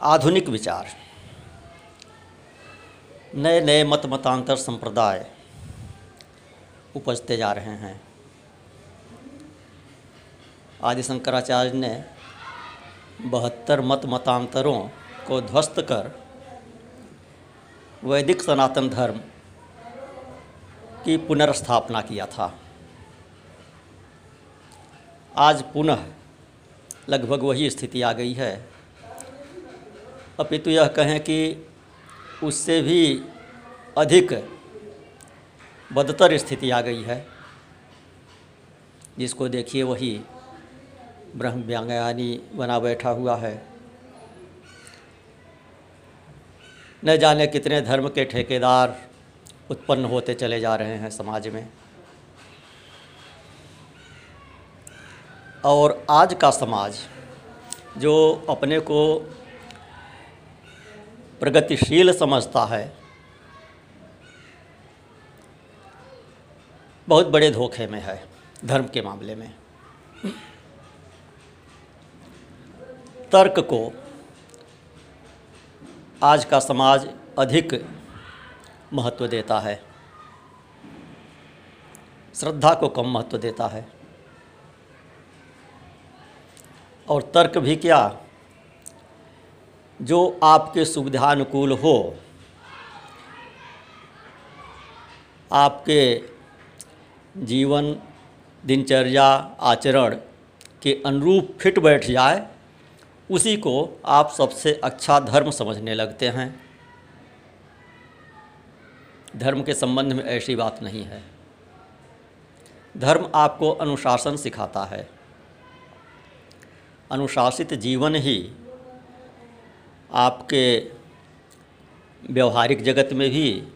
आधुनिक विचार। नए नए मत मतांतर संप्रदाय उपजते जा रहे हैं। आदि शंकराचार्य ने बहत्तर मत मतांतरों को ध्वस्त कर वैदिक सनातन धर्म की पुनर्स्थापना किया था। आज पुनः लगभग वही स्थिति आ गई है। अपितु यह कहें कि उससे भी अधिक बदतर स्थिति आ गई है। जिसको देखिए वही ब्रह्म व्यांगयानी बना बैठा हुआ है। न जाने कितने धर्म के ठेकेदार उत्पन्न होते चले जा रहे हैं समाज में। और आज का समाज जो अपने को प्रगतिशील समझता है। बहुत बड़े धोखे में है, धर्म के मामले में। तर्क को आज का समाज अधिक महत्व देता है। श्रद्धा को कम महत्व देता है। और तर्क भी क्या? जो आपके सुविधानुकूल हो, आपके जीवन, दिनचर्या, आचरण के अनुरूप फिट बैठ जाए, उसी को आप सबसे अच्छा धर्म समझने लगते हैं। धर्म के संबंध में ऐसी बात नहीं है। धर्म आपको अनुशासन सिखाता है। अनुशासित जीवन ही आपके व्यवहारिक जगत में भी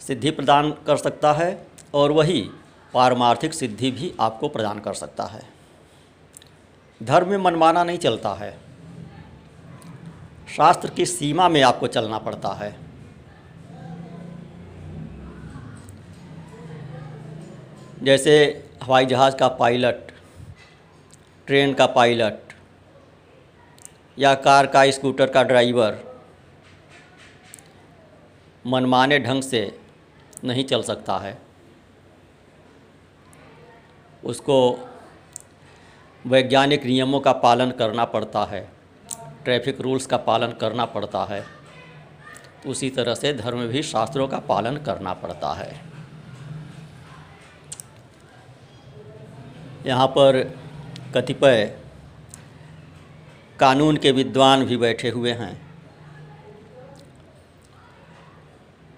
सिद्धि प्रदान कर सकता है और वही पारमार्थिक सिद्धि भी आपको प्रदान कर सकता है। धर्म में मनमाना नहीं चलता है। शास्त्र की सीमा में आपको चलना पड़ता है। जैसे हवाई जहाज़ का पायलट, ट्रेन का पायलट या कार का स्कूटर का ड्राइवर मनमाने ढंग से नहीं चल सकता है। उसको वैज्ञानिक नियमों का पालन करना पड़ता है, ट्रैफ़िक रूल्स का पालन करना पड़ता है, उसी तरह से धर्म भी शास्त्रों का पालन करना पड़ता है। यहाँ पर कतिपय कानून के विद्वान भी बैठे हुए हैं।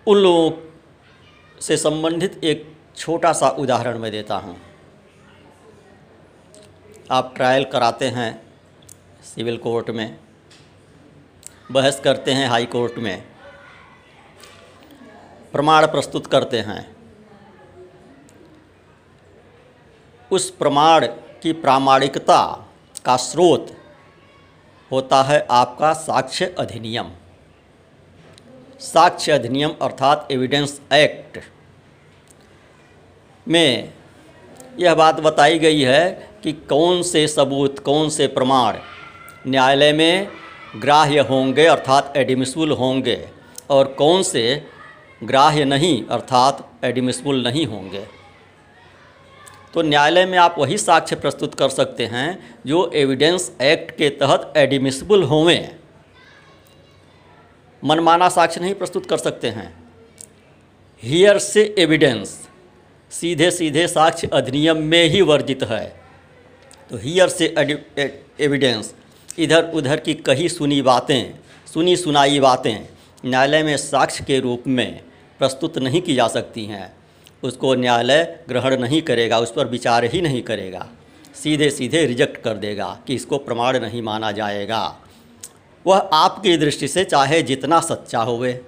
उन लोगों से संबंधित एक छोटा सा उदाहरण मैं देता हूँ। आप ट्रायल कराते हैं सिविल कोर्ट में, बहस करते हैं हाई कोर्ट में, प्रमाण प्रस्तुत करते हैं। उस प्रमाण की प्रामाणिकता का स्रोत होता है आपका साक्ष्य अधिनियम। साक्ष्य अधिनियम अर्थात एविडेंस एक्ट में यह बात बताई गई है कि कौन से सबूत, कौन से प्रमाण न्यायालय में ग्राह्य होंगे अर्थात एडमिसिबल होंगे और कौन से ग्राह्य नहीं अर्थात एडमिसिबल नहीं होंगे। तो न्यायालय में आप वही साक्ष्य प्रस्तुत कर सकते हैं जो एविडेंस एक्ट के तहत एडमिसिबल होवें मनमाना साक्ष्य नहीं प्रस्तुत कर सकते हैं। हियर से एविडेंस सीधे सीधे साक्ष्य अधिनियम में ही वर्जित है। तो हियर से एविडेंस इधर उधर की कही सुनी बातें, सुनी सुनाई बातें, न्यायालय में साक्ष्य के रूप में प्रस्तुत नहीं की जा सकती हैं। उसको न्यायालय ग्रहण नहीं करेगा, उस पर विचार ही नहीं करेगा। सीधे सीधे रिजेक्ट कर देगा कि इसको प्रमाण नहीं माना जाएगा। वह आपकी दृष्टि से चाहे जितना सच्चा होवे।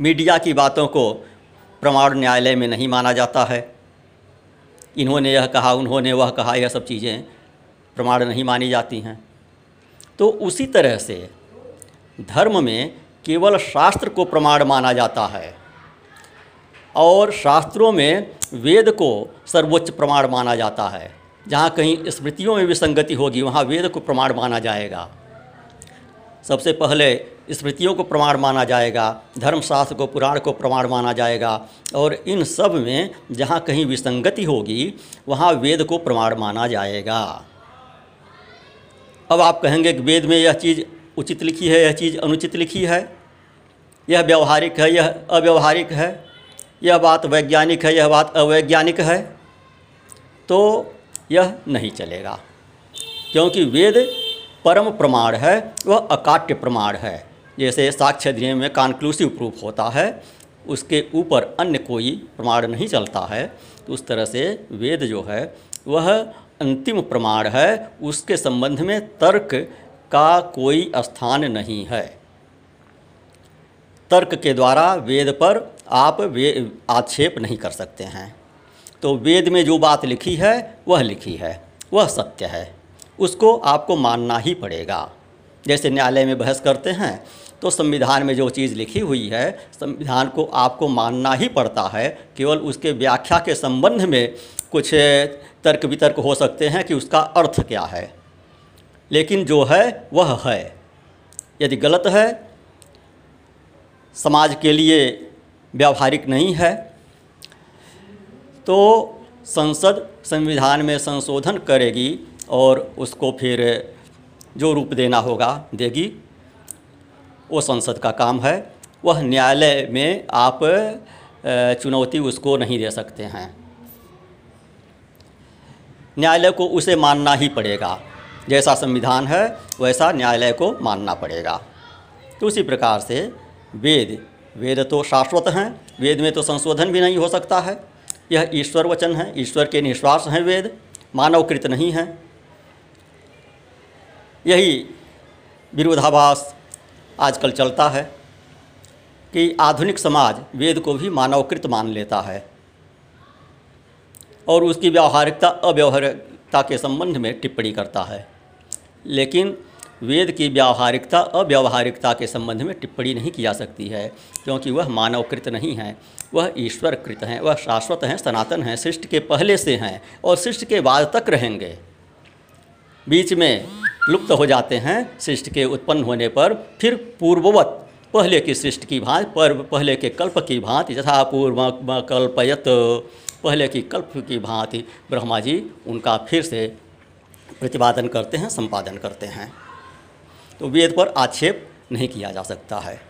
मीडिया की बातों को प्रमाण न्यायालय में नहीं माना जाता है। इन्होंने यह कहा, उन्होंने वह कहा, यह सब चीज़ें प्रमाण नहीं मानी जाती हैं। तो उसी तरह से धर्म में केवल शास्त्र को प्रमाण माना जाता है। और शास्त्रों में वेद को सर्वोच्च प्रमाण माना जाता है। जहाँ कहीं स्मृतियों में विसंगति होगी, वहाँ वेद को प्रमाण माना जाएगा। सबसे पहले स्मृतियों को प्रमाण माना जाएगा, धर्मशास्त्र को, पुराण को प्रमाण माना जाएगा और इन सब में जहाँ कहीं विसंगति होगी, वहाँ वेद को प्रमाण माना जाएगा। अब आप कहेंगे कि वेद में यह चीज़ उचित लिखी है, यह चीज़ अनुचित लिखी है? यह व्यवहारिक है, यह अव्यवहारिक है? यह बात वैज्ञानिक है, यह बात अवैज्ञानिक है तो यह नहीं चलेगा। क्योंकि वेद परम प्रमाण है, वह अकाट्य प्रमाण है। जैसे साक्ष्य अधिनियम में कॉन्क्लूसिव प्रूफ होता है, उसके ऊपर अन्य कोई प्रमाण नहीं चलता है। तो उस तरह से वेद जो है, वह अंतिम प्रमाण है, उसके संबंध में तर्क का कोई स्थान नहीं है। तर्क के द्वारा वेद पर आप वे आक्षेप नहीं कर सकते हैं। तो वेद में जो बात लिखी है, वह लिखी है, वह सत्य है। उसको आपको मानना ही पड़ेगा। जैसे न्यायालय में बहस करते हैं तो संविधान में जो चीज़ लिखी हुई है, संविधान को आपको मानना ही पड़ता है। केवल उसके व्याख्या के संबंध में कुछ तर्क वितर्क हो सकते हैं कि उसका अर्थ क्या है। लेकिन जो है, वह है। यदि गलत है, समाज के लिए व्यावहारिक नहीं है तो संसद संविधान में संशोधन करेगी और उसको फिर जो रूप देना होगा देगी। वो संसद का काम है। वह न्यायालय में आप चुनौती उसको नहीं दे सकते हैं। न्यायालय को उसे मानना ही पड़ेगा। जैसा संविधान है, वैसा न्यायालय को मानना पड़ेगा। तो उसी प्रकार से वेद वेद तो शाश्वत हैं, वेद में तो संशोधन भी नहीं हो सकता है। यह ईश्वर वचन है, ईश्वर के निश्वास हैं वेद, मानवकृत नहीं हैं। यही विरोधाभास आजकल चलता है कि आधुनिक समाज वेद को भी मानवकृत मान लेता है और उसकी व्यावहारिकता, अव्यवहारिकता के संबंध में टिप्पणी करता है। लेकिन वेद की व्यावहारिकता, अव्यवहारिकता के संबंध में टिप्पणी नहीं की जा सकती है, क्योंकि वह मानवकृत नहीं है। वह ईश्वरकृत हैं, वह शाश्वत हैं, सनातन हैं सृष्टि के पहले से हैं और सृष्टि के बाद तक रहेंगे। बीच में लुप्त हो जाते हैं सृष्टि के उत्पन्न होने पर फिर पूर्ववत, पहले की सृष्टि की भांति, पर पहले के कल्प की भांति यथा पूर्व कल्पयत, पहले की कल्प की भांति ब्रह्मा जी उनका फिर से प्रतिपादन करते हैं, संपादन करते हैं। तो वेद पर आक्षेप नहीं किया जा सकता है।